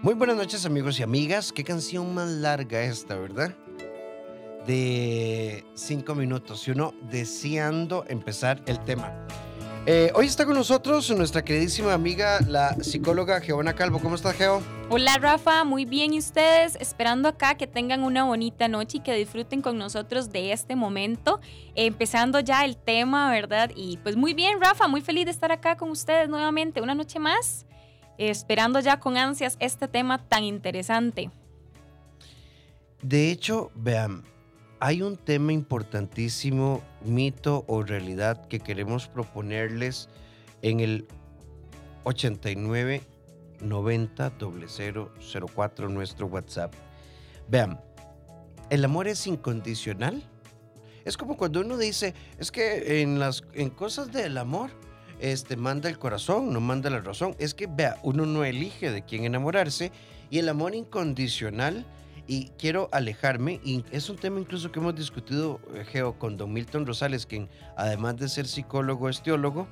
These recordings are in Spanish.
Muy buenas noches amigos y amigas. Qué canción más larga esta, ¿verdad? De cinco minutos y uno deseando empezar el tema. Eh, hoy está con nosotros nuestra queridísima amiga, la psicóloga Geona Calvo. ¿Cómo estás, Geo? Hola, Rafa. Muy bien. ¿Y ustedes? Esperando acá que tengan una bonita noche y que disfruten con nosotros de este momento. empezando ya el tema, ¿verdad? Y pues muy bien, Rafa. Muy feliz de estar acá con ustedes nuevamente. Una noche más esperando ya con ansias este tema tan interesante. De hecho, vean, hay un tema importantísimo, mito o realidad, que queremos proponerles en el 89 90 0004 nuestro WhatsApp. Vean, el amor es incondicional. Es como cuando uno dice, es que en las en cosas del amor este, manda el corazón, no manda la razón. Es que, vea, uno no elige de quién enamorarse y el amor incondicional, y quiero alejarme, y es un tema incluso que hemos discutido, eh, Geo, con don Milton Rosales, quien además de ser psicólogo es teólogo,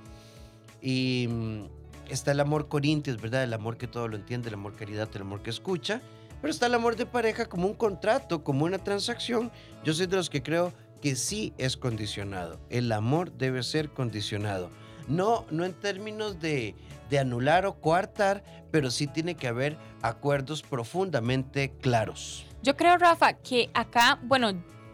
y mm, está el amor corintios, ¿verdad? El amor que todo lo entiende, el amor caridad, el amor que escucha, pero está el amor de pareja como un contrato, como una transacción. Yo soy de los que creo que sí es condicionado. El amor debe ser condicionado. No, no en términos de, de anular o coartar, pero sí tiene que haber acuerdos profundamente claros. Yo creo, Rafa, que acá, bueno,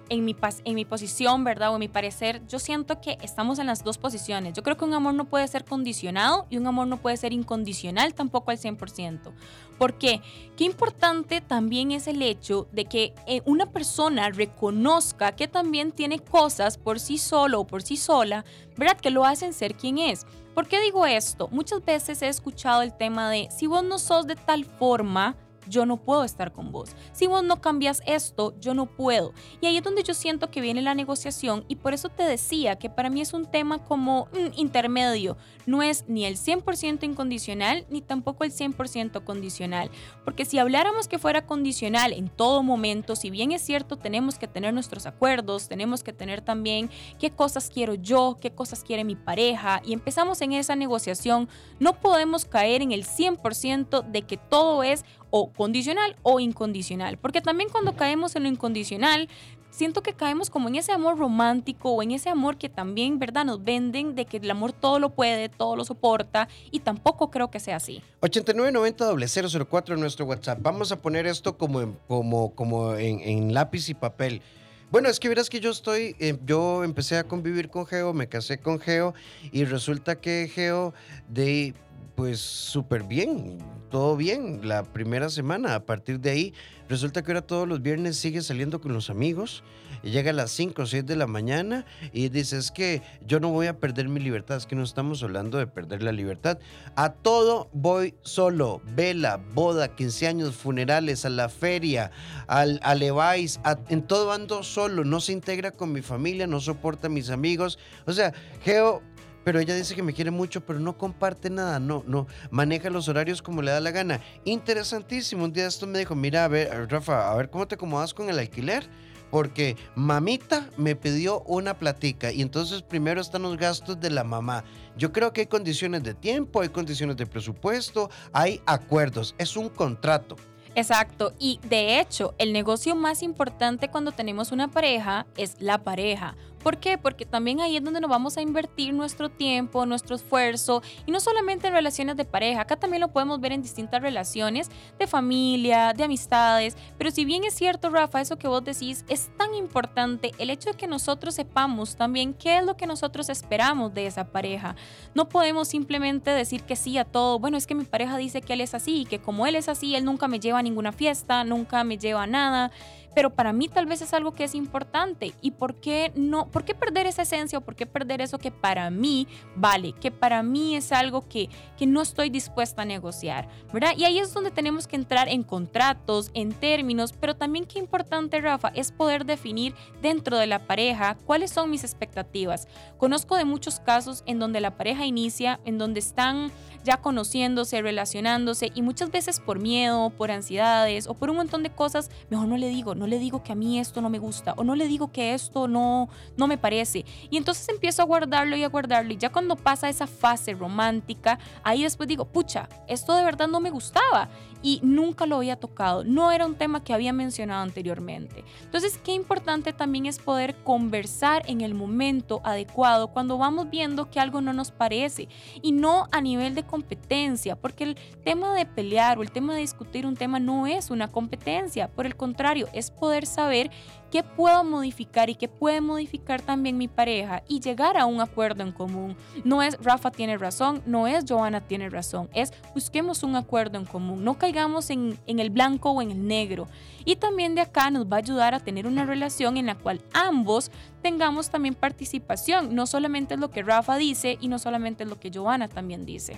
en mi, en mi posición, ¿verdad? O en mi parecer, yo siento que estamos en las dos posiciones. Yo creo que un amor no puede ser condicionado y un amor no puede ser incondicional tampoco al 100%. ¿Por qué? Qué importante también es el hecho de que eh, una persona reconozca que también tiene cosas por sí solo o por sí sola, ¿verdad? Que lo hacen ser quien es. ¿Por qué digo esto? Muchas veces he escuchado el tema de si vos no sos de tal forma, yo no puedo estar con vos. Si vos no cambias esto, yo no puedo. Y ahí es donde yo siento que viene la negociación y por eso te decía que para mí es un tema como mm, intermedio. No es ni el 100% incondicional ni tampoco el 100% condicional. Porque si habláramos que fuera condicional en todo momento, si bien es cierto, tenemos que tener nuestros acuerdos, tenemos que tener también qué cosas quiero yo, qué cosas quiere mi pareja y empezamos en esa negociación, no podemos caer en el 100% de que todo es o condicional o incondicional. Porque también cuando caemos en lo incondicional, siento que caemos como en ese amor romántico o en ese amor que también, ¿verdad? Nos venden de que el amor todo lo puede, todo lo soporta y tampoco creo que sea así. 8990 004 en nuestro WhatsApp. Vamos a poner esto como en, como, como en, lápiz y papel. Bueno, es que verás que yo estoy, eh, yo empecé a convivir con Geo, me casé con Geo y resulta que Geo de pues súper bien, todo bien la primera semana. A partir de ahí, resulta que ahora todos los viernes sigue saliendo con los amigos. Y llega a las 5 o 6 de la mañana y dice, es que yo no voy a perder mi libertad. Es que no estamos hablando de perder la libertad. A todo voy solo. Vela, boda, 15 años, funerales, a la feria, al, al en todo ando solo. No se integra con mi familia, no soporta a mis amigos. O sea, Geo pero ella dice que me quiere mucho, pero no comparte nada, no, no, maneja los horarios como le da la gana. Interesantísimo, un día esto me dijo, mira, a ver, Rafa, a ver cómo te acomodas con el alquiler, porque mamita me pidió una platica y entonces primero están los gastos de la mamá. Yo creo que hay condiciones de tiempo, hay condiciones de presupuesto, hay acuerdos, es un contrato. Exacto, y de hecho, el negocio más importante cuando tenemos una pareja es la pareja. ¿Por qué? Porque también ahí es donde nos vamos a invertir nuestro tiempo, nuestro esfuerzo, y no solamente en relaciones de pareja, acá también lo podemos ver en distintas relaciones de familia, de amistades, pero si bien es cierto, Rafa, eso que vos decís, es tan importante el hecho de que nosotros sepamos también qué es lo que nosotros esperamos de esa pareja. No podemos simplemente decir que sí a todo, bueno, es que mi pareja dice que él es así, y que como él es así, él nunca me lleva a ninguna fiesta, nunca me lleva a nada pero para mí tal vez es algo que es importante. ¿Y por qué no? ¿Por qué perder esa esencia o por qué perder eso que para mí vale, que para mí es algo que, que no estoy dispuesta a negociar, ¿verdad? Y ahí es donde tenemos que entrar en contratos, en términos, pero también qué importante, Rafa, es poder definir dentro de la pareja cuáles son mis expectativas. Conozco de muchos casos en donde la pareja inicia, en donde están ya conociéndose, relacionándose y muchas veces por miedo, por ansiedades o por un montón de cosas, mejor no le digo, no le digo que a mí esto no me gusta o no le digo que esto no, no me parece. Y entonces empiezo a guardarlo y a guardarlo y ya cuando pasa esa fase romántica, ahí después digo, pucha, esto de verdad no me gustaba. Y nunca lo había tocado, no era un tema que había mencionado anteriormente. Entonces, qué importante también es poder conversar en el momento adecuado cuando vamos viendo que algo no nos parece y no a nivel de competencia, porque el tema de pelear o el tema de discutir un tema no es una competencia, por el contrario, es poder saber qué puedo modificar y qué puede modificar también mi pareja y llegar a un acuerdo en común. No es Rafa tiene razón, no es Joana tiene razón, es busquemos un acuerdo en común, no caigamos en, en el blanco o en el negro. Y también de acá nos va a ayudar a tener una relación en la cual ambos tengamos también participación, no solamente es lo que Rafa dice y no solamente es lo que Joana también dice.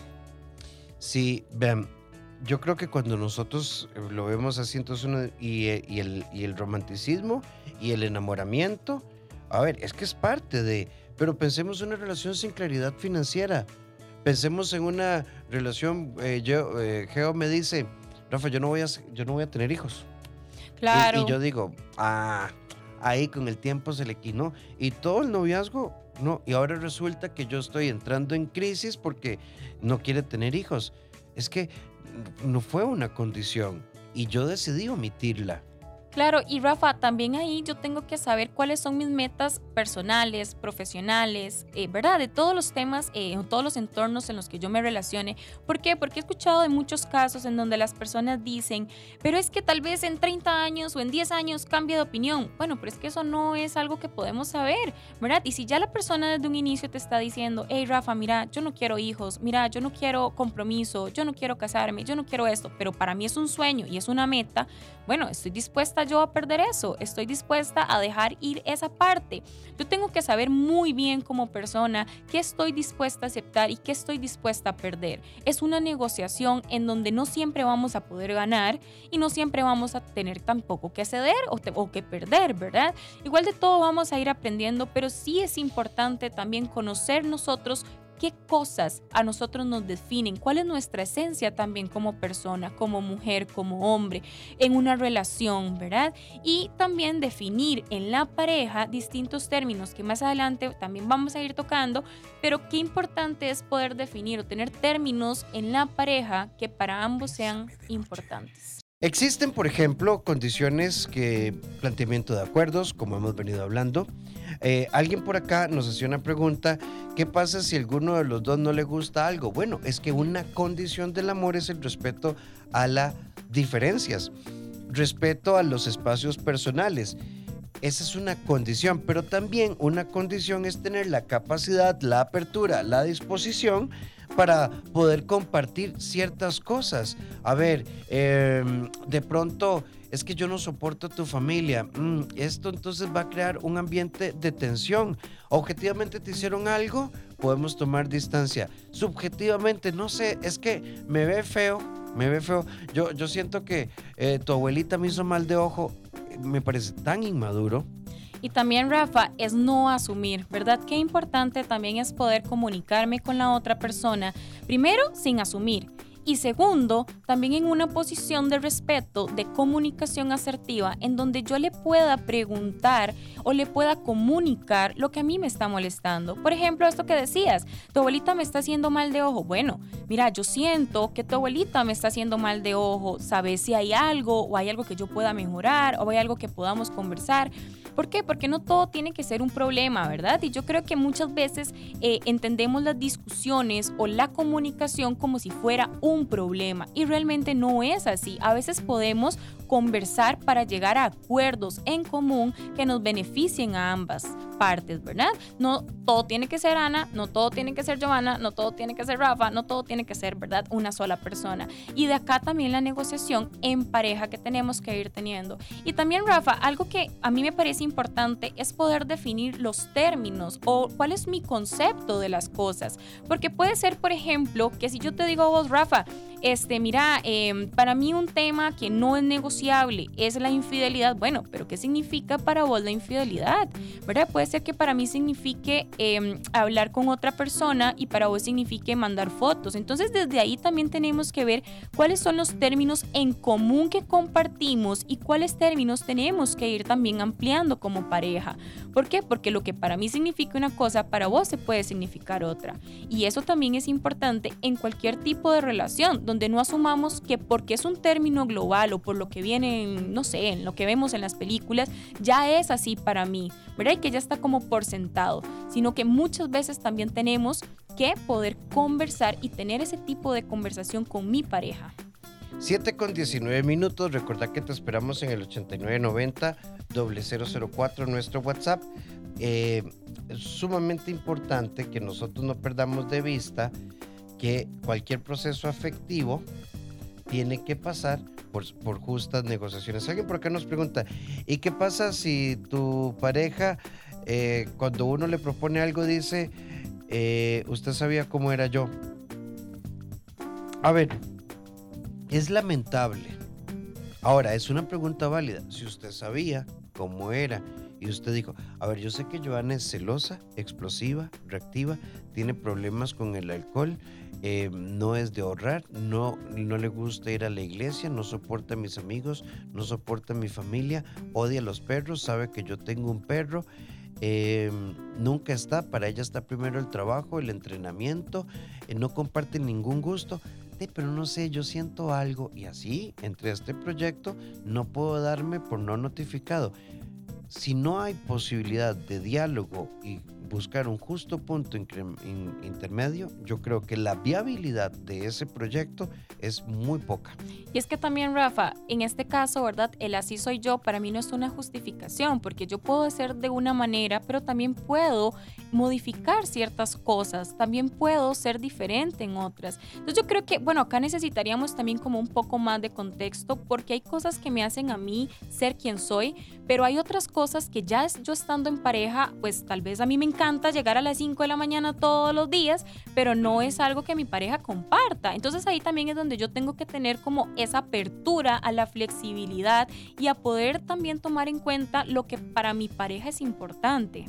Sí, vean, yo creo que cuando nosotros eh, lo vemos así, entonces uno, y, eh, y, el, y el romanticismo y el enamoramiento, a ver, es que es parte de, pero pensemos en una relación sin claridad financiera. Pensemos en una relación, eh, yo, eh, Geo me dice, Rafa, yo no voy a, yo no voy a tener hijos. Claro. Y, y yo digo, ah, ahí con el tiempo se le quinó. Y todo el noviazgo, no. Y ahora resulta que yo estoy entrando en crisis porque no quiere tener hijos. Es que no fue una condición y yo decidí omitirla. Claro, y Rafa, también ahí yo tengo que saber cuáles son mis metas personales, profesionales, eh, ¿verdad? De todos los temas, eh, todos los entornos en los que yo me relacione. ¿Por qué? Porque he escuchado de muchos casos en donde las personas dicen, pero es que tal vez en 30 años o en 10 años cambie de opinión. Bueno, pero es que eso no es algo que podemos saber, ¿verdad? Y si ya la persona desde un inicio te está diciendo, hey Rafa, mira, yo no quiero hijos, mira, yo no quiero compromiso, yo no quiero casarme, yo no quiero esto, pero para mí es un sueño y es una meta, bueno, estoy dispuesta yo a perder eso, estoy dispuesta a dejar ir esa parte. Yo tengo que saber muy bien como persona qué estoy dispuesta a aceptar y qué estoy dispuesta a perder. Es una negociación en donde no siempre vamos a poder ganar y no siempre vamos a tener tampoco que ceder o, te, o que perder, ¿verdad? Igual de todo vamos a ir aprendiendo, pero sí es importante también conocer nosotros qué cosas a nosotros nos definen, cuál es nuestra esencia también como persona, como mujer, como hombre, en una relación, ¿verdad? Y también definir en la pareja distintos términos que más adelante también vamos a ir tocando, pero qué importante es poder definir o tener términos en la pareja que para ambos sean importantes. Existen, por ejemplo, condiciones que planteamiento de acuerdos, como hemos venido hablando. Eh, alguien por acá nos hacía una pregunta, ¿qué pasa si alguno de los dos no le gusta algo? Bueno, es que una condición del amor es el respeto a las diferencias, respeto a los espacios personales. Esa es una condición, pero también una condición es tener la capacidad, la apertura, la disposición para poder compartir ciertas cosas. A ver, eh, de pronto es que yo no soporto a tu familia. Mm, esto entonces va a crear un ambiente de tensión. Objetivamente te hicieron algo, podemos tomar distancia. Subjetivamente, no sé, es que me ve feo, me ve feo. Yo, yo siento que eh, tu abuelita me hizo mal de ojo. Me parece tan inmaduro. Y también, Rafa, es no asumir, ¿verdad? Qué importante también es poder comunicarme con la otra persona, primero sin asumir. Y segundo, también en una posición de respeto, de comunicación asertiva, en donde yo le pueda preguntar o le pueda comunicar lo que a mí me está molestando. Por ejemplo, esto que decías, tu abuelita me está haciendo mal de ojo. Bueno, mira, yo siento que tu abuelita me está haciendo mal de ojo. ¿Sabes si hay algo o hay algo que yo pueda mejorar o hay algo que podamos conversar? ¿Por qué? Porque no todo tiene que ser un problema, ¿verdad? Y yo creo que muchas veces eh, entendemos las discusiones o la comunicación como si fuera un problema y realmente no es así. A veces podemos conversar para llegar a acuerdos en común que nos beneficien a ambas partes, ¿verdad? No todo tiene que ser Ana, no todo tiene que ser Giovanna, no todo tiene que ser Rafa, no todo tiene que ser, ¿verdad? Una sola persona. Y de acá también la negociación en pareja que tenemos que ir teniendo. Y también, Rafa, algo que a mí me parece importante es poder definir los términos o cuál es mi concepto de las cosas. Porque puede ser, por ejemplo, que si yo te digo a vos, Rafa, este, mira, eh, para mí un tema que no es negociable es la infidelidad. Bueno, pero ¿qué significa para vos la infidelidad? ¿Verdad? Puede ser que para mí signifique eh, hablar con otra persona y para vos signifique mandar fotos. Entonces, desde ahí también tenemos que ver cuáles son los términos en común que compartimos y cuáles términos tenemos que ir también ampliando como pareja. ¿Por qué? Porque lo que para mí significa una cosa, para vos se puede significar otra. Y eso también es importante en cualquier tipo de relación donde no asumamos que porque es un término global o por lo que viene, no sé, en lo que vemos en las películas, ya es así para mí, ¿verdad? Y que ya está como por sentado, sino que muchas veces también tenemos que poder conversar y tener ese tipo de conversación con mi pareja. 7 con 19 minutos. Recordad que te esperamos en el 8990 004 nuestro WhatsApp. Eh, es sumamente importante que nosotros no perdamos de vista que cualquier proceso afectivo tiene que pasar por, por, justas negociaciones. Alguien por acá nos pregunta, ¿y qué pasa si tu pareja, eh, cuando uno le propone algo, dice, eh, usted sabía cómo era yo? A ver, es lamentable. Ahora, es una pregunta válida. Si usted sabía cómo era y usted dijo, a ver, yo sé que Joana es celosa, explosiva, reactiva, tiene problemas con el alcohol, eh, no es de ahorrar, no, no le gusta ir a la iglesia, no soporta a mis amigos, no soporta a mi familia, odia a los perros, sabe que yo tengo un perro. Eh, nunca está, para ella está primero el trabajo, el entrenamiento, eh, no comparte ningún gusto pero no sé, yo siento algo y así, entre este proyecto, no puedo darme por no notificado. Si no hay posibilidad de diálogo y buscar un justo punto intermedio, yo creo que la viabilidad de ese proyecto es muy poca. Y es que también, Rafa, en este caso, ¿verdad? El así soy yo para mí no es una justificación, porque yo puedo hacer de una manera, pero también puedo modificar ciertas cosas, también puedo ser diferente en otras. Entonces yo creo que, bueno, acá necesitaríamos también como un poco más de contexto, porque hay cosas que me hacen a mí ser quien soy, pero hay otras cosas que ya yo estando en pareja, pues tal vez a mí me encanta llegar a las 5 de la mañana todos los días, pero no es algo que mi pareja comparta. Entonces ahí también es donde yo tengo que tener como esa apertura a la flexibilidad y a poder también tomar en cuenta lo que para mi pareja es importante.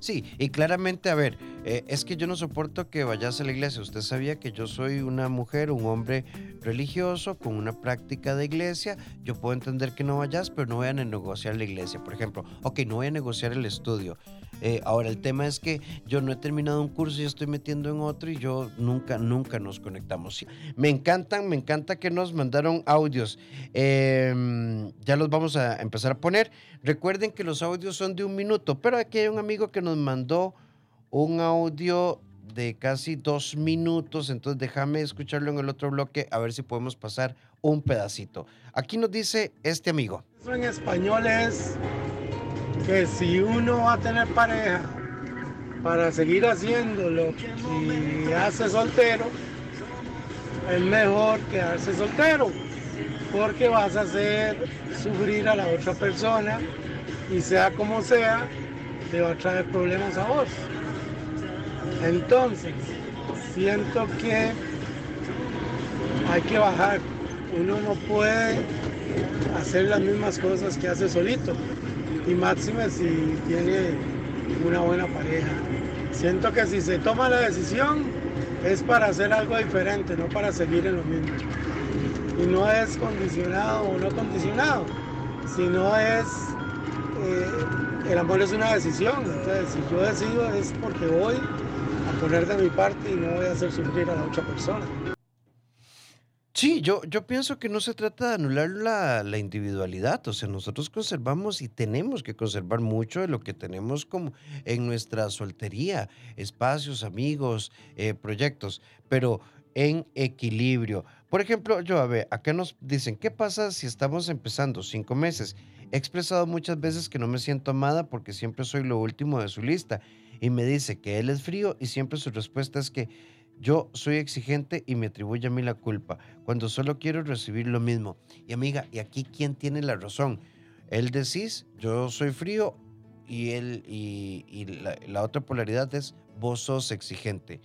Sí, y claramente, a ver, eh, es que yo no soporto que vayas a la iglesia. Usted sabía que yo soy una mujer, un hombre religioso con una práctica de iglesia. Yo puedo entender que no vayas, pero no voy a negociar la iglesia. Por ejemplo, ok, no voy a negociar el estudio. Eh, ahora, el tema es que yo no he terminado un curso y estoy metiendo en otro y yo nunca, nunca nos conectamos. Me encantan, me encanta que nos mandaron audios. Em, ya los vamos a empezar a poner. Recuerden que los audios son de un minuto, pero aquí hay un amigo que nos mandó un audio de casi dos minutos, entonces déjame escucharlo en el otro bloque a ver si podemos pasar un pedacito. Aquí nos dice este amigo. En español es que si uno va a tener pareja para seguir haciéndolo y hace soltero, es mejor quedarse soltero porque vas a hacer sufrir a la otra persona y sea como sea, te va a traer problemas a vos. Entonces, siento que hay que bajar. Uno no puede hacer las mismas cosas que hace solito. Y máxime si tiene una buena pareja. Siento que si se toma la decisión es para hacer algo diferente, no para seguir en lo mismo. Y no es condicionado o no condicionado, sino es eh, el amor es una decisión. Entonces, si yo decido es porque voy a poner de mi parte y no voy a hacer sufrir a la otra persona. Sí, yo, yo pienso que no se trata de anular la, la, individualidad, o sea, nosotros conservamos y tenemos que conservar mucho de lo que tenemos como en nuestra soltería, espacios, amigos, eh, proyectos, pero en equilibrio. Por ejemplo, yo, a ver, acá nos dicen, ¿qué pasa si estamos empezando cinco meses? He expresado muchas veces que no me siento amada porque siempre soy lo último de su lista y me dice que él es frío y siempre su respuesta es que yo soy exigente y me atribuye a mí la culpa cuando solo quiero recibir lo mismo. Y amiga, ¿y aquí quién tiene la razón? Él decís, yo soy frío y él y, la, otra polaridad es vos sos exigente.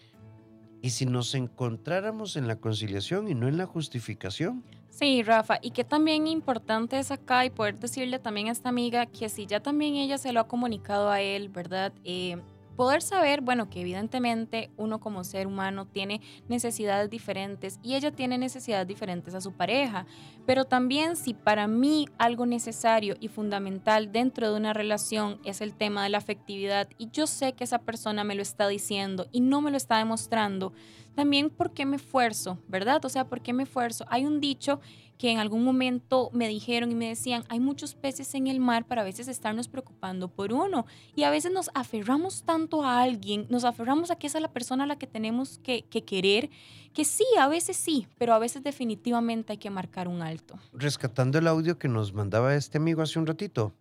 ¿Y si nos encontráramos en la conciliación y no en la justificación? Sí, Rafa, y que también importante es acá y poder decirle también a esta amiga que si ya también ella se lo ha comunicado a él, ¿verdad? Eh, poder saber, bueno, que evidentemente uno como ser humano tiene necesidades diferentes y ella tiene necesidades diferentes a su pareja, pero también si para mí algo necesario y fundamental dentro de una relación es el tema de la afectividad y yo sé que esa persona me lo está diciendo y no me lo está demostrando, también por qué me esfuerzo, ¿verdad? O sea, ¿por qué me esfuerzo? Hay un dicho que en algún momento me dijeron y me decían, hay muchos peces en el mar para a veces estarnos preocupando por uno. Y a veces nos aferramos tanto a alguien, nos aferramos a que esa es la persona a la que tenemos que, querer, que sí, a veces sí, pero a veces definitivamente hay que marcar un alto. Rescatando el audio que nos mandaba este amigo hace un ratito,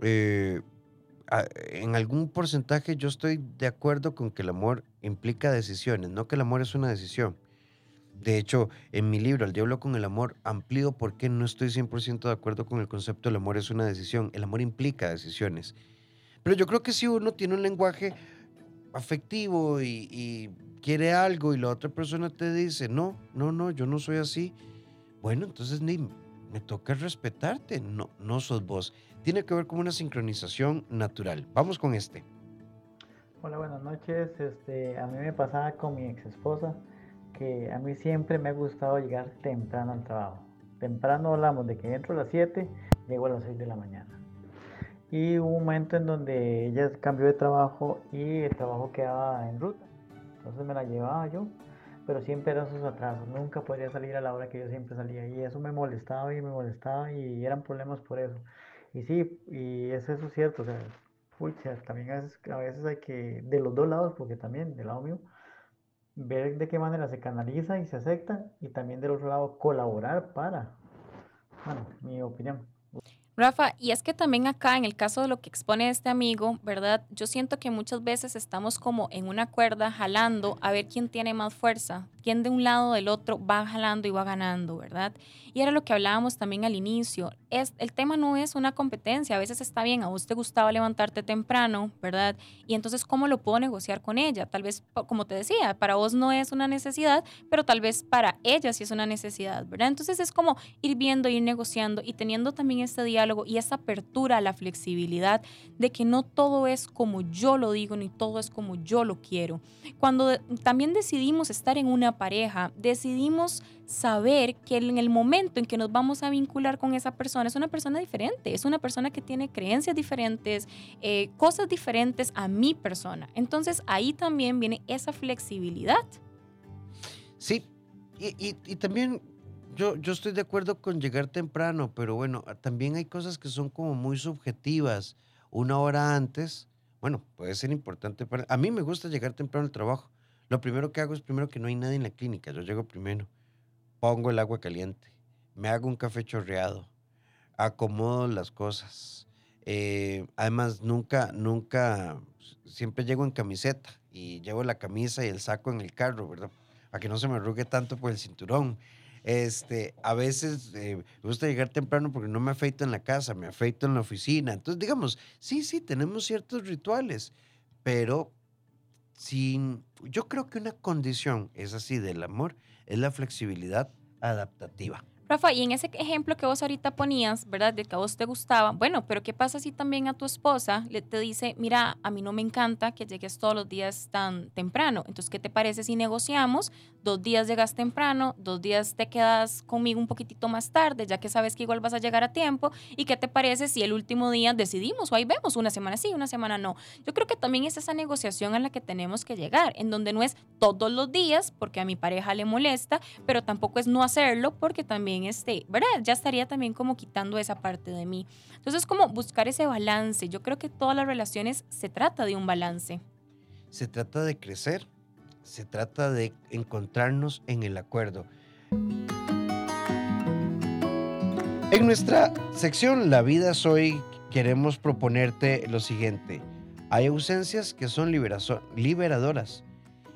eh, en algún porcentaje yo estoy de acuerdo con que el amor implica decisiones, no que el amor es una decisión. De hecho, en mi libro, El diablo con el amor, amplío por qué no estoy 100% de acuerdo con el concepto del amor es una decisión. El amor implica decisiones. Pero yo creo que si uno tiene un lenguaje afectivo y, quiere algo y la otra persona te dice, no, no, no, yo no soy así, bueno, entonces ni me toca respetarte, no, no sos vos. Tiene que ver con una sincronización natural. Vamos con este. Hola, buenas noches. Este, a mí me pasaba con mi ex esposa que a mí siempre me ha gustado llegar temprano al trabajo. Temprano hablamos de que entro a las 7, llego a las 6 de la mañana. Y hubo un momento en donde ella cambió de trabajo y el trabajo quedaba en ruta. Entonces me la llevaba yo, pero siempre eran sus atrasos. Nunca podía salir a la hora que yo siempre salía. Y eso me molestaba y me molestaba y eran problemas por eso. Y sí, y es eso cierto. O sea, pucha, también a veces, a veces hay que, de los dos lados, porque también del lado mío, ver de qué manera se canaliza y se acepta y también del otro lado colaborar para, bueno, mi opinión. Rafa, y es que también acá, en el caso de lo que expone este amigo, ¿verdad? Yo siento que muchas veces estamos como en una cuerda jalando a ver quién tiene más fuerza, quién de un lado o del otro va jalando y va ganando, ¿verdad? Y era lo que hablábamos también al inicio. Es, el tema no es una competencia, a veces está bien, a vos te gustaba levantarte temprano, ¿verdad? Y entonces, ¿cómo lo puedo negociar con ella? Tal vez, como te decía, para vos no es una necesidad, pero tal vez para ella sí es una necesidad, ¿verdad? Entonces es como ir viendo, ir negociando y teniendo también este diálogo y esa apertura a la flexibilidad de que no todo es como yo lo digo ni todo es como yo lo quiero. Cuando también decidimos estar en una pareja, decidimos saber que en el momento en que nos vamos a vincular con esa persona es una persona diferente, es una persona que tiene creencias diferentes, eh, cosas diferentes a mi persona. Entonces ahí también viene esa flexibilidad. Sí, y, y también yo, yo estoy de acuerdo con llegar temprano, pero bueno, ah, también hay cosas que son como muy subjetivas. Una hora antes, bueno, puede ser importante para... A mí me gusta llegar temprano al trabajo. Lo primero que hago es primero que no hay nadie en la clínica. Yo llego primero, pongo el agua caliente, me hago un café chorreado, acomodo las cosas. Eh, además, nunca, nunca, siempre llego en camiseta y llevo la camisa y el saco en el carro, ¿verdad? Para que no se me arrugue tanto por el cinturón. Este, a veces eh, me gusta llegar temprano porque no me afeito en la casa, me afeito en la oficina. Entonces, digamos, sí, sí, tenemos ciertos rituales, pero sin, yo creo que una condición es así del amor, es la flexibilidad adaptativa. Rafa, y en ese ejemplo que vos ahorita ponías, ¿verdad? De que a vos te gustaba, bueno, pero ¿qué pasa si también a tu esposa le te dice, mira, a mí no me encanta que llegues todos los días tan temprano? Entonces, ¿qué te parece si negociamos? Dos días llegas temprano, dos días te quedas conmigo un poquitito más tarde, ya que sabes que igual vas a llegar a tiempo. ¿Y qué te parece si el último día decidimos o ahí vemos una semana sí, una semana no? Yo creo que también es esa negociación a la que tenemos que llegar, en donde no es todos los días porque a mi pareja le molesta, pero tampoco es no hacerlo porque también este, ¿verdad? Ya estaría también como quitando esa parte de mí. Entonces, como buscar ese balance. Yo creo que todas las relaciones se trata de un balance. Se trata de crecer, se trata de encontrarnos en el acuerdo. En nuestra sección La vida soy queremos proponerte lo siguiente. Hay ausencias que son liberadoras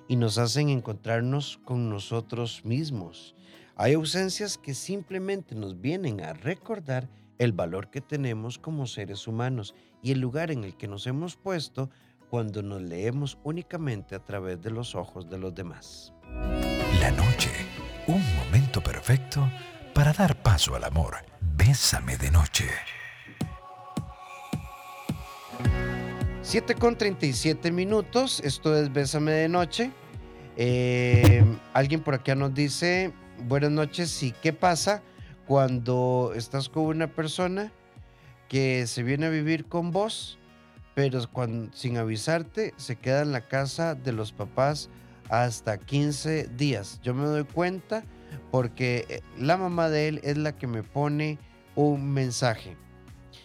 y nos hacen encontrarnos con nosotros mismos. Hay ausencias que simplemente nos vienen a recordar el valor que tenemos como seres humanos y el lugar en el que nos hemos puesto cuando nos leemos únicamente a través de los ojos de los demás. La noche, un momento perfecto para dar paso al amor. Bésame de noche. 7 con 37 minutos, esto es Bésame de noche. Eh, alguien por acá nos dice, buenas noches. ¿Y qué pasa cuando estás con una persona que se viene a vivir con vos, pero sin avisarte se queda en la casa de los papás hasta 15 días. Yo me doy cuenta porque eh, la mamá de él es la que me pone un mensaje.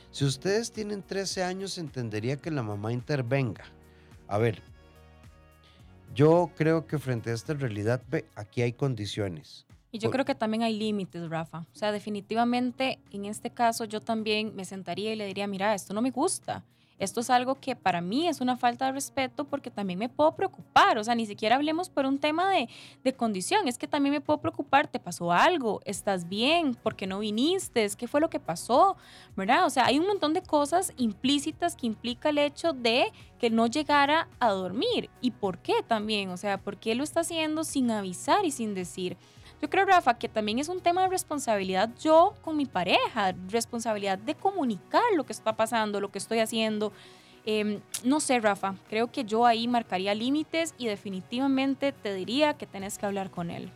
Si ustedes tienen 13 años, entendería que la mamá intervenga. A ver, yo creo que frente a esta realidad, aquí hay condiciones. Y yo creo que también hay límites, Rafa. O sea, definitivamente en este caso yo también me sentaría y le diría, mira, esto no me gusta. Esto es algo que para mí es una falta de respeto porque también me puedo preocupar. O sea, ni siquiera hablemos por un tema de, de condición. Es que también me puedo preocupar. ¿Te pasó algo? ¿Estás bien? ¿Por qué no viniste? ¿Qué fue lo que pasó? ¿Verdad? O sea, hay un montón de cosas implícitas que implica el hecho de que no llegara a dormir. ¿Y por qué también? O sea, ¿por qué lo está haciendo sin avisar y sin decir? Yo creo, Rafa, que también es un tema de responsabilidad yo con mi pareja, responsabilidad de comunicar lo que está pasando, lo que estoy haciendo. Em, no sé, Rafa, creo que yo ahí marcaría límites y definitivamente te diría que tenés que hablar con él.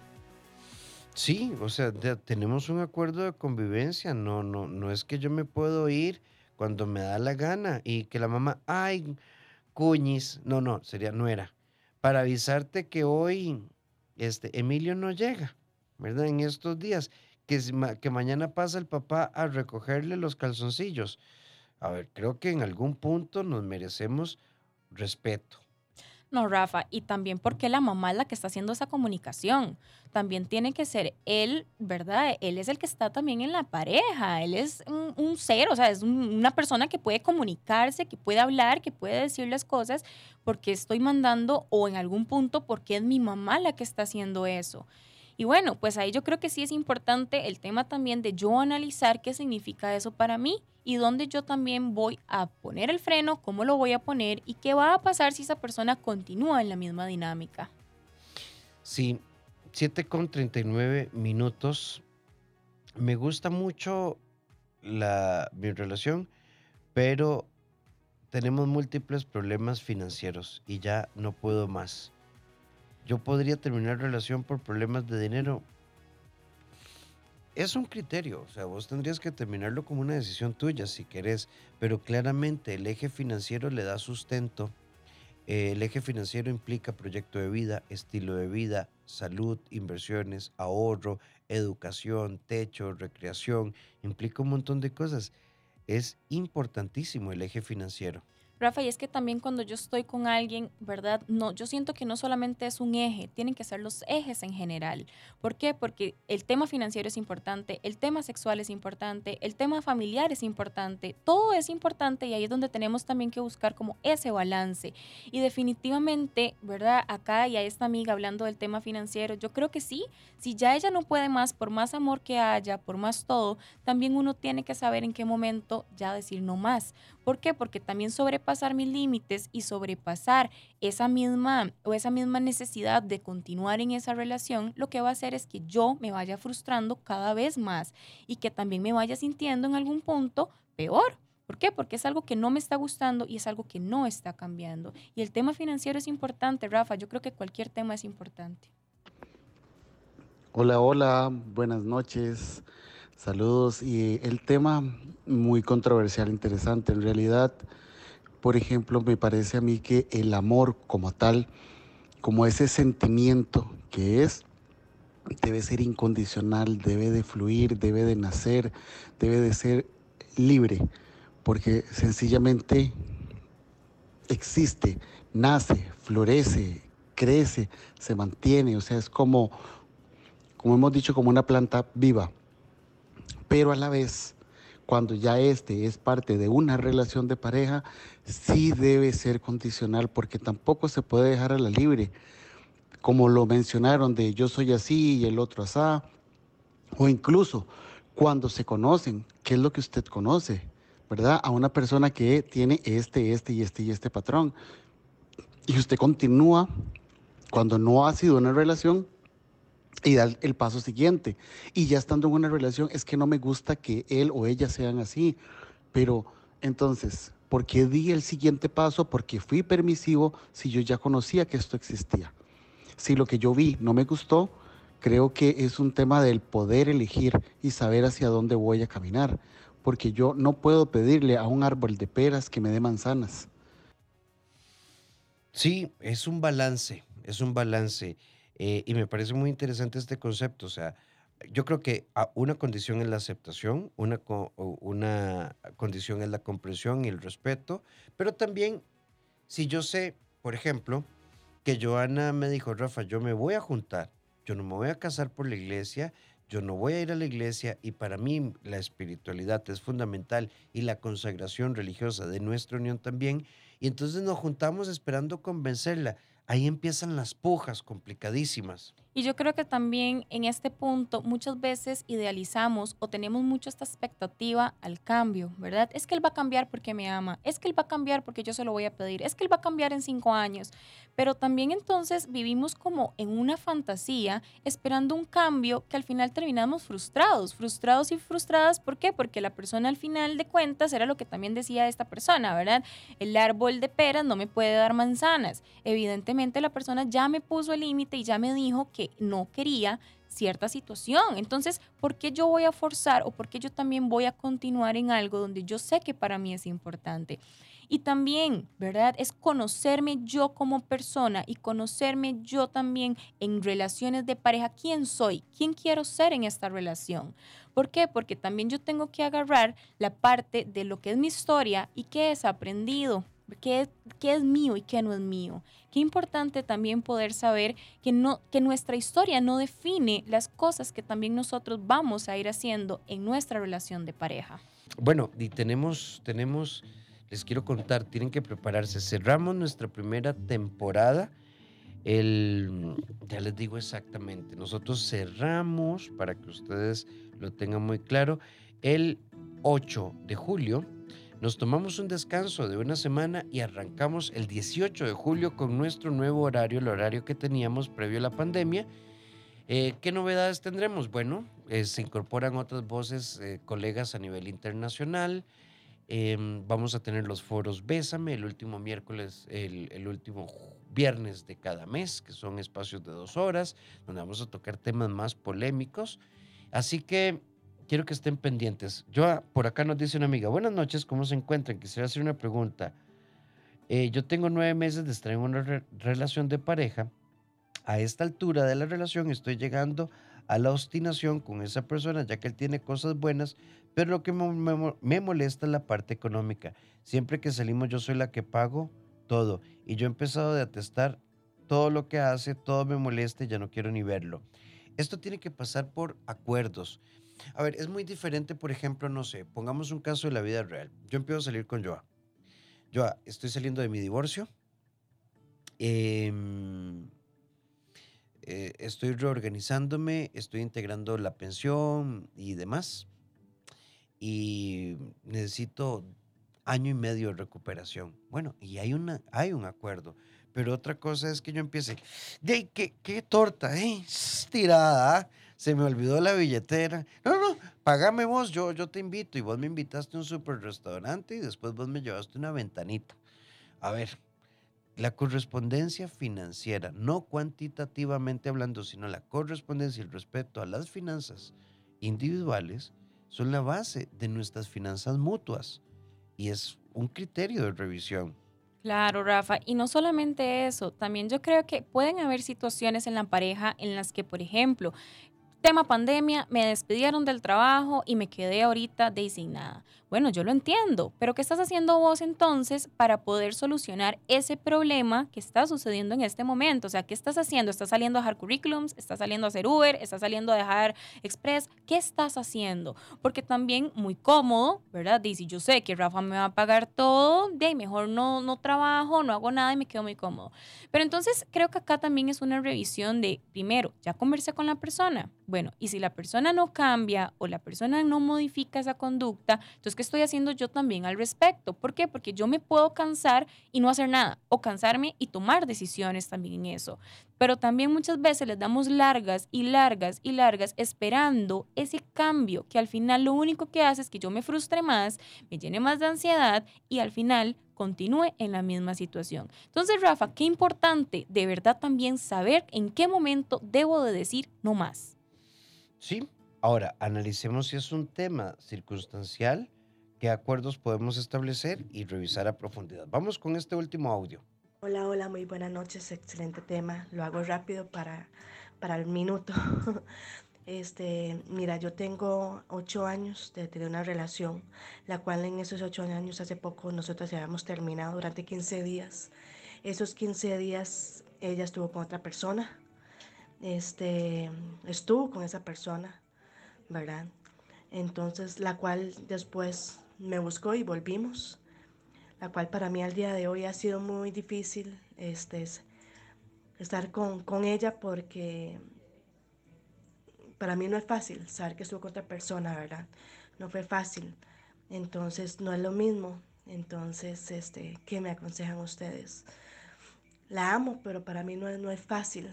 Sí, o sea, tenemos un acuerdo de convivencia, no, no, no es que yo me puedo ir cuando me da la gana y que la mamá, ay, cuñis, no, no, sería, no era, para avisarte que hoy este, Emilio no llega. ¿Verdad? En estos días, que, que mañana pasa el papá a recogerle los calzoncillos. A ver, creo que en algún punto nos merecemos respeto. No, Rafa, y también porque la mamá es la que está haciendo esa comunicación. También tiene que ser él, ¿verdad? Él es el que está también en la pareja. Él es un, ser, o sea, es una persona que puede comunicarse, que puede hablar, que puede decir las cosas, porque estoy mandando o en algún punto porque es mi mamá la que está haciendo eso. Y bueno, pues ahí yo creo que sí es importante el tema también de yo analizar qué significa eso para mí y dónde yo también voy a poner el freno, cómo lo voy a poner y qué va a pasar si esa persona continúa en la misma dinámica. Sí, 7 con 39 minutos. Me gusta mucho la, mi relación, pero tenemos múltiples problemas financieros y ya no puedo más yo podría terminar relación por problemas de dinero. Es un criterio, o sea, vos tendrías que terminarlo como una decisión tuya si querés, pero claramente el eje financiero le da sustento. Eh, el eje financiero implica proyecto de vida, estilo de vida, salud, inversiones, ahorro, educación, techo, recreación, implica un montón de cosas. Es importantísimo el eje financiero. Rafa, y es que también cuando yo estoy con alguien, ¿verdad? No, yo siento que no solamente es un eje, tienen que ser los ejes en general. ¿Por qué? Porque el tema financiero es importante, el tema sexual es importante, el tema familiar es importante, todo es importante y ahí es donde tenemos también que buscar como ese balance. Y definitivamente, ¿verdad? Acá y a esta amiga hablando del tema financiero, yo creo que sí, si ya ella no puede más, por más amor que haya, por más todo, también uno tiene que saber en qué momento ya decir no más. ¿Por qué? Porque también sobrepasar mis límites y sobrepasar esa misma o esa misma necesidad de continuar en esa relación, lo que va a hacer es que yo me vaya frustrando cada vez más y que también me vaya sintiendo en algún punto peor. ¿Por qué? Porque es algo que no me está gustando y es algo que no está cambiando. Y el tema financiero es importante, Rafa. Yo creo que cualquier tema es importante. Hola, hola, buenas noches. Saludos. Y el tema muy controversial, interesante. En realidad, por ejemplo, me parece a mí que el amor como tal, como ese sentimiento que es, debe ser incondicional, debe de fluir, debe de nacer, debe de ser libre, porque sencillamente existe, nace, florece, crece, se mantiene, o sea, es como, como hemos dicho, como una planta viva pero a la vez, cuando ya este es parte de una relación de pareja, sí debe ser condicional porque tampoco se puede dejar a la libre. Como lo mencionaron de yo soy así y el otro así, o incluso cuando se conocen, ¿qué es lo que usted conoce? ¿Verdad? A una persona que tiene este, este y este y este patrón. Y usted continúa cuando no ha sido una relación y dar el paso siguiente. Y ya estando en una relación, es que no me gusta que él o ella sean así. Pero entonces, ¿por qué di el siguiente paso? Porque fui permisivo si yo ya conocía que esto existía. Si lo que yo vi no me gustó, creo que es un tema del poder elegir y saber hacia dónde voy a caminar. Porque yo no puedo pedirle a un árbol de peras que me dé manzanas. Sí, es un balance, es un balance. Eh, y me parece muy interesante este concepto. O sea, yo creo que ah, una condición es la aceptación, una, una condición es la comprensión y el respeto, pero también si yo sé, por ejemplo, que Joana me dijo, Rafa, yo me voy a juntar, yo no me voy a casar por la iglesia, yo no voy a ir a la iglesia y para mí la espiritualidad es fundamental y la consagración religiosa de nuestra unión también, y entonces nos juntamos esperando convencerla. Ahí empiezan las pujas complicadísimas. Y yo creo que también en este punto muchas veces idealizamos o tenemos mucho esta expectativa al cambio, ¿verdad? Es que él va a cambiar porque me ama, es que él va a cambiar porque yo se lo voy a pedir, es que él va a cambiar en cinco años. Pero también entonces vivimos como en una fantasía esperando un cambio que al final terminamos frustrados, frustrados y frustradas. ¿Por qué? Porque la persona al final de cuentas era lo que también decía esta persona, ¿verdad? El árbol de peras no me puede dar manzanas. Evidentemente la persona ya me puso el límite y ya me dijo que no quería cierta situación. Entonces, ¿por qué yo voy a forzar o por qué yo también voy a continuar en algo donde yo sé que para mí es importante? Y también, ¿verdad? Es conocerme yo como persona y conocerme yo también en relaciones de pareja. ¿Quién soy? ¿Quién quiero ser en esta relación? ¿Por qué? Porque también yo tengo que agarrar la parte de lo que es mi historia y qué es aprendido, qué, es- mío y qué no es mío. Qué importante también poder saber que, no, que nuestra historia no define las cosas que también nosotros vamos a ir haciendo en nuestra relación de pareja. Bueno, y tenemos, tenemos, les quiero contar, tienen que prepararse. Cerramos nuestra primera temporada. El, ya les digo exactamente, nosotros cerramos, para que ustedes lo tengan muy claro, el 8 de julio. Nos tomamos un descanso de una semana y arrancamos el 18 de julio con nuestro nuevo horario, el horario que teníamos previo a la pandemia. Eh, ¿Qué novedades tendremos? Bueno, eh, se incorporan otras voces, eh, colegas a nivel internacional. Em, vamos a tener los foros Bésame el último miércoles, el, el último viernes de cada mes, que son espacios de dos horas, donde vamos a tocar temas más polémicos. Así que quiero que estén pendientes. Yo, ah, por acá nos dice una amiga, buenas noches, ¿cómo se encuentran? Quisiera hacer una pregunta. Eh, yo tengo nueve meses de estar en una re- relación de pareja. A esta altura de la relación estoy llegando a la obstinación con esa persona, ya que él tiene cosas buenas, pero lo que me, me- me molesta es la parte económica. Siempre que salimos yo soy la que pago todo. Y yo he empezado a atestar todo lo que hace, todo me molesta y ya no quiero ni verlo. Esto tiene que pasar por acuerdos. A ver, es muy diferente, por ejemplo, no sé, pongamos un caso de la vida real. Yo empiezo a salir con Joa. Joa, estoy saliendo de mi divorcio. Em, eh, estoy reorganizándome, estoy integrando la pensión y demás. Y necesito año y medio de recuperación. Bueno, y hay, una, hay un acuerdo. Pero otra cosa es que yo empiece, de qué, qué torta, eh, estirada, ¿ah? Se me olvidó la billetera. No, no, págame vos, yo, yo te invito. Y vos me invitaste a un super restaurante y después vos me llevaste una ventanita. A ver, la correspondencia financiera, no cuantitativamente hablando, sino la correspondencia y el respeto a las finanzas individuales son la base de nuestras finanzas mutuas y es un criterio de revisión. Claro, Rafa. Y no solamente eso, también yo creo que pueden haber situaciones en la pareja en las que, por ejemplo, tema pandemia, me despidieron del trabajo y me quedé ahorita designada. Bueno, yo lo entiendo, pero ¿qué estás haciendo vos entonces para poder solucionar ese problema que está sucediendo en este momento? O sea, ¿qué estás haciendo? ¿Estás saliendo a dejar currículums? ¿Estás saliendo a hacer Uber? ¿Estás saliendo a dejar Express? ¿Qué estás haciendo? Porque también muy cómodo, ¿verdad? Dice, yo sé que Rafa me va a pagar todo, de ahí mejor no, no trabajo, no hago nada y me quedo muy cómodo. Pero entonces creo que acá también es una revisión de, primero, ya conversé con la persona. Bueno, y si la persona no cambia o la persona no modifica esa conducta, entonces, ¿qué estoy haciendo yo también al respecto? ¿Por qué? Porque yo me puedo cansar y no hacer nada, o cansarme y tomar decisiones también en eso. Pero también muchas veces les damos largas y largas y largas esperando ese cambio que al final lo único que hace es que yo me frustre más, me llene más de ansiedad y al final continúe en la misma situación. Entonces, Rafa, qué importante de verdad también saber en qué momento debo de decir no más. Sí, ahora analicemos si es un tema circunstancial, qué acuerdos podemos establecer y revisar a profundidad. Vamos con este último audio. Hola, hola, muy buenas noches, excelente tema. Lo hago rápido para, para el minuto. Este, mira, yo tengo ocho años de tener una relación, la cual en esos ocho años hace poco nosotros habíamos terminado durante 15 días. Esos 15 días ella estuvo con otra persona, este, estuvo con esa persona, ¿verdad? Entonces, la cual después me buscó y volvimos, la cual para mí al día de hoy ha sido muy difícil este, estar con, con ella porque para mí no es fácil saber que estuvo con otra persona, ¿verdad? No fue fácil. Entonces, no es lo mismo. Entonces, este, ¿qué me aconsejan ustedes? La amo, pero para mí no es, no es fácil.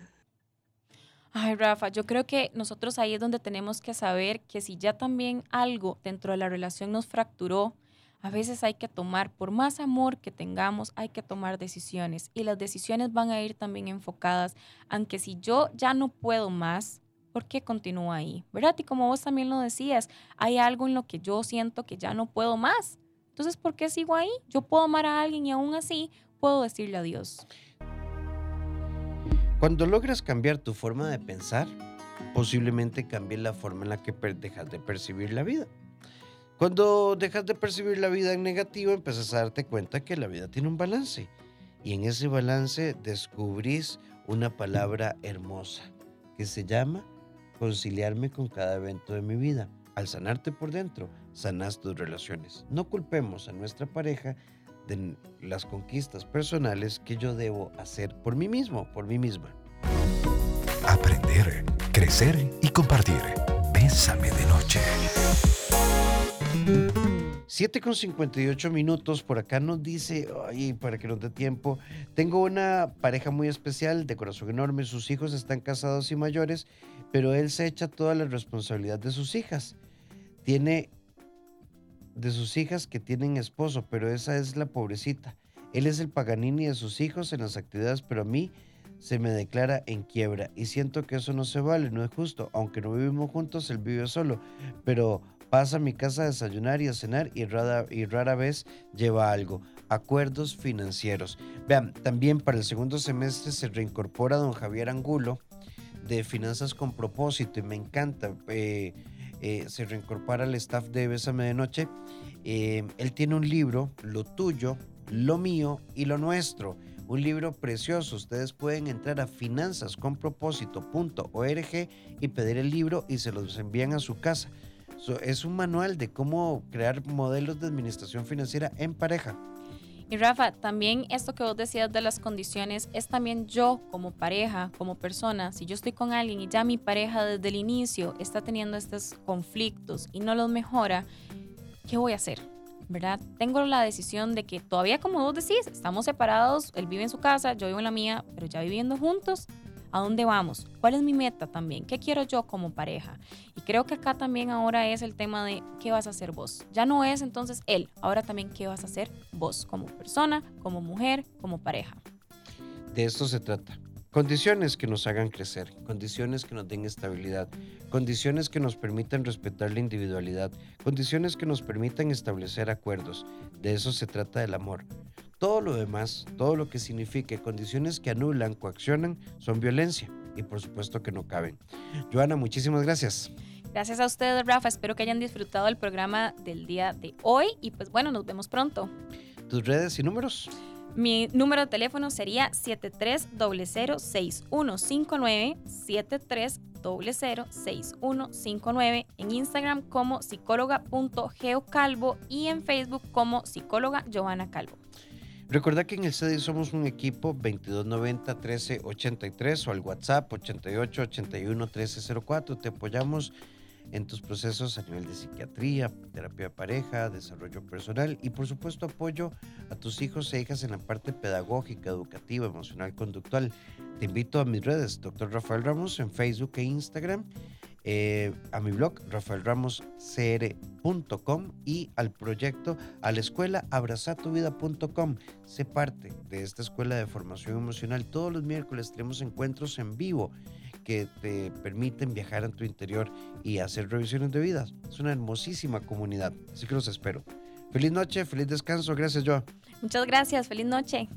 Ay, Rafa, yo creo que nosotros ahí es donde tenemos que saber que si ya también algo dentro de la relación nos fracturó, a veces hay que tomar, por más amor que tengamos, hay que tomar decisiones. Y las decisiones van a ir también enfocadas, aunque si yo ya no puedo más, ¿por qué continúo ahí? ¿Verdad? Y como vos también lo decías, hay algo en lo que yo siento que ya no puedo más. Entonces, ¿por qué sigo ahí? Yo puedo amar a alguien y aún así puedo decirle adiós. Cuando logras cambiar tu forma de pensar, posiblemente cambie la forma en la que dejas de percibir la vida. Cuando dejas de percibir la vida en negativo, empiezas a darte cuenta que la vida tiene un balance. Y en ese balance descubrís una palabra hermosa que se llama conciliarme con cada evento de mi vida. Al sanarte por dentro, sanas tus relaciones. No culpemos a nuestra pareja de las conquistas personales que yo debo hacer por mí mismo, por mí misma. Aprender, crecer y compartir. Bésame de noche. 7 con 58 minutos, por acá nos dice, ay, para que nos dé tiempo, tengo una pareja muy especial, de corazón enorme, sus hijos están casados y mayores, pero él se echa toda la responsabilidad de sus hijas. Tiene de sus hijas que tienen esposo, pero esa es la pobrecita. Él es el Paganini de sus hijos en las actividades, pero a mí se me declara en quiebra y siento que eso no se vale, no es justo. Aunque no vivimos juntos, él vive solo, pero pasa a mi casa a desayunar y a cenar y rara, y rara vez lleva algo. Acuerdos financieros. Vean, también para el segundo semestre se reincorpora don Javier Angulo de Finanzas con Propósito y me encanta. Eh, eh, se reincorpora al staff de Bésame de Noche. Eh, él tiene un libro, Lo Tuyo, Lo Mío y Lo Nuestro. Un libro precioso. Ustedes pueden entrar a finanzasconpropósito.org y pedir el libro y se los envían a su casa. es un manual de cómo crear modelos de administración financiera en pareja. Y Rafa, también esto que vos decías de las condiciones es también yo como pareja, como persona, si yo estoy con alguien y ya mi pareja desde el inicio está teniendo estos conflictos y no los mejora, ¿qué voy a hacer? ¿Verdad? Tengo la decisión de que todavía como vos decís, estamos separados, él vive en su casa, yo vivo en la mía, pero ya viviendo juntos, ¿A dónde vamos? ¿Cuál es mi meta también? ¿Qué quiero yo como pareja? Y creo que acá también ahora es el tema de qué vas a hacer vos. Ya no es entonces él, ahora también qué vas a hacer vos como persona, como mujer, como pareja. De esto se trata. Condiciones que nos hagan crecer, condiciones que nos den estabilidad, condiciones que nos permitan respetar la individualidad, condiciones que nos permitan establecer acuerdos. De eso se trata el amor. Todo lo demás, todo lo que signifique condiciones que anulan, coaccionan, son violencia y por supuesto que no caben. Joana, muchísimas gracias. Gracias a ustedes, Rafa. Espero que hayan disfrutado el programa del día de hoy y pues bueno, nos vemos pronto. ¿Tus redes y números? Mi número de teléfono sería 73006159, 73006159 en Instagram como psicóloga.geocalvo y en Facebook como psicóloga Giovanna Calvo. Recuerda que en el CDI somos un equipo 2290 1383 o al WhatsApp 88 81 1304. Te apoyamos en tus procesos a nivel de psiquiatría, terapia pareja, desarrollo personal y por supuesto apoyo a tus hijos e hijas en la parte pedagógica, educativa, emocional, conductual. Te invito a mis redes, Dr. Rafael Ramos en Facebook e Instagram eh, a mi blog rafaelramoscr.com y al proyecto a la escuela abrazatuvida.com. Sé parte de esta escuela de formación emocional. Todos los miércoles tenemos encuentros en vivo que te permiten viajar en tu interior y hacer revisiones de vida. Es una hermosísima comunidad, así que los espero. Feliz noche, feliz descanso. Gracias, Joa. Muchas gracias, feliz noche.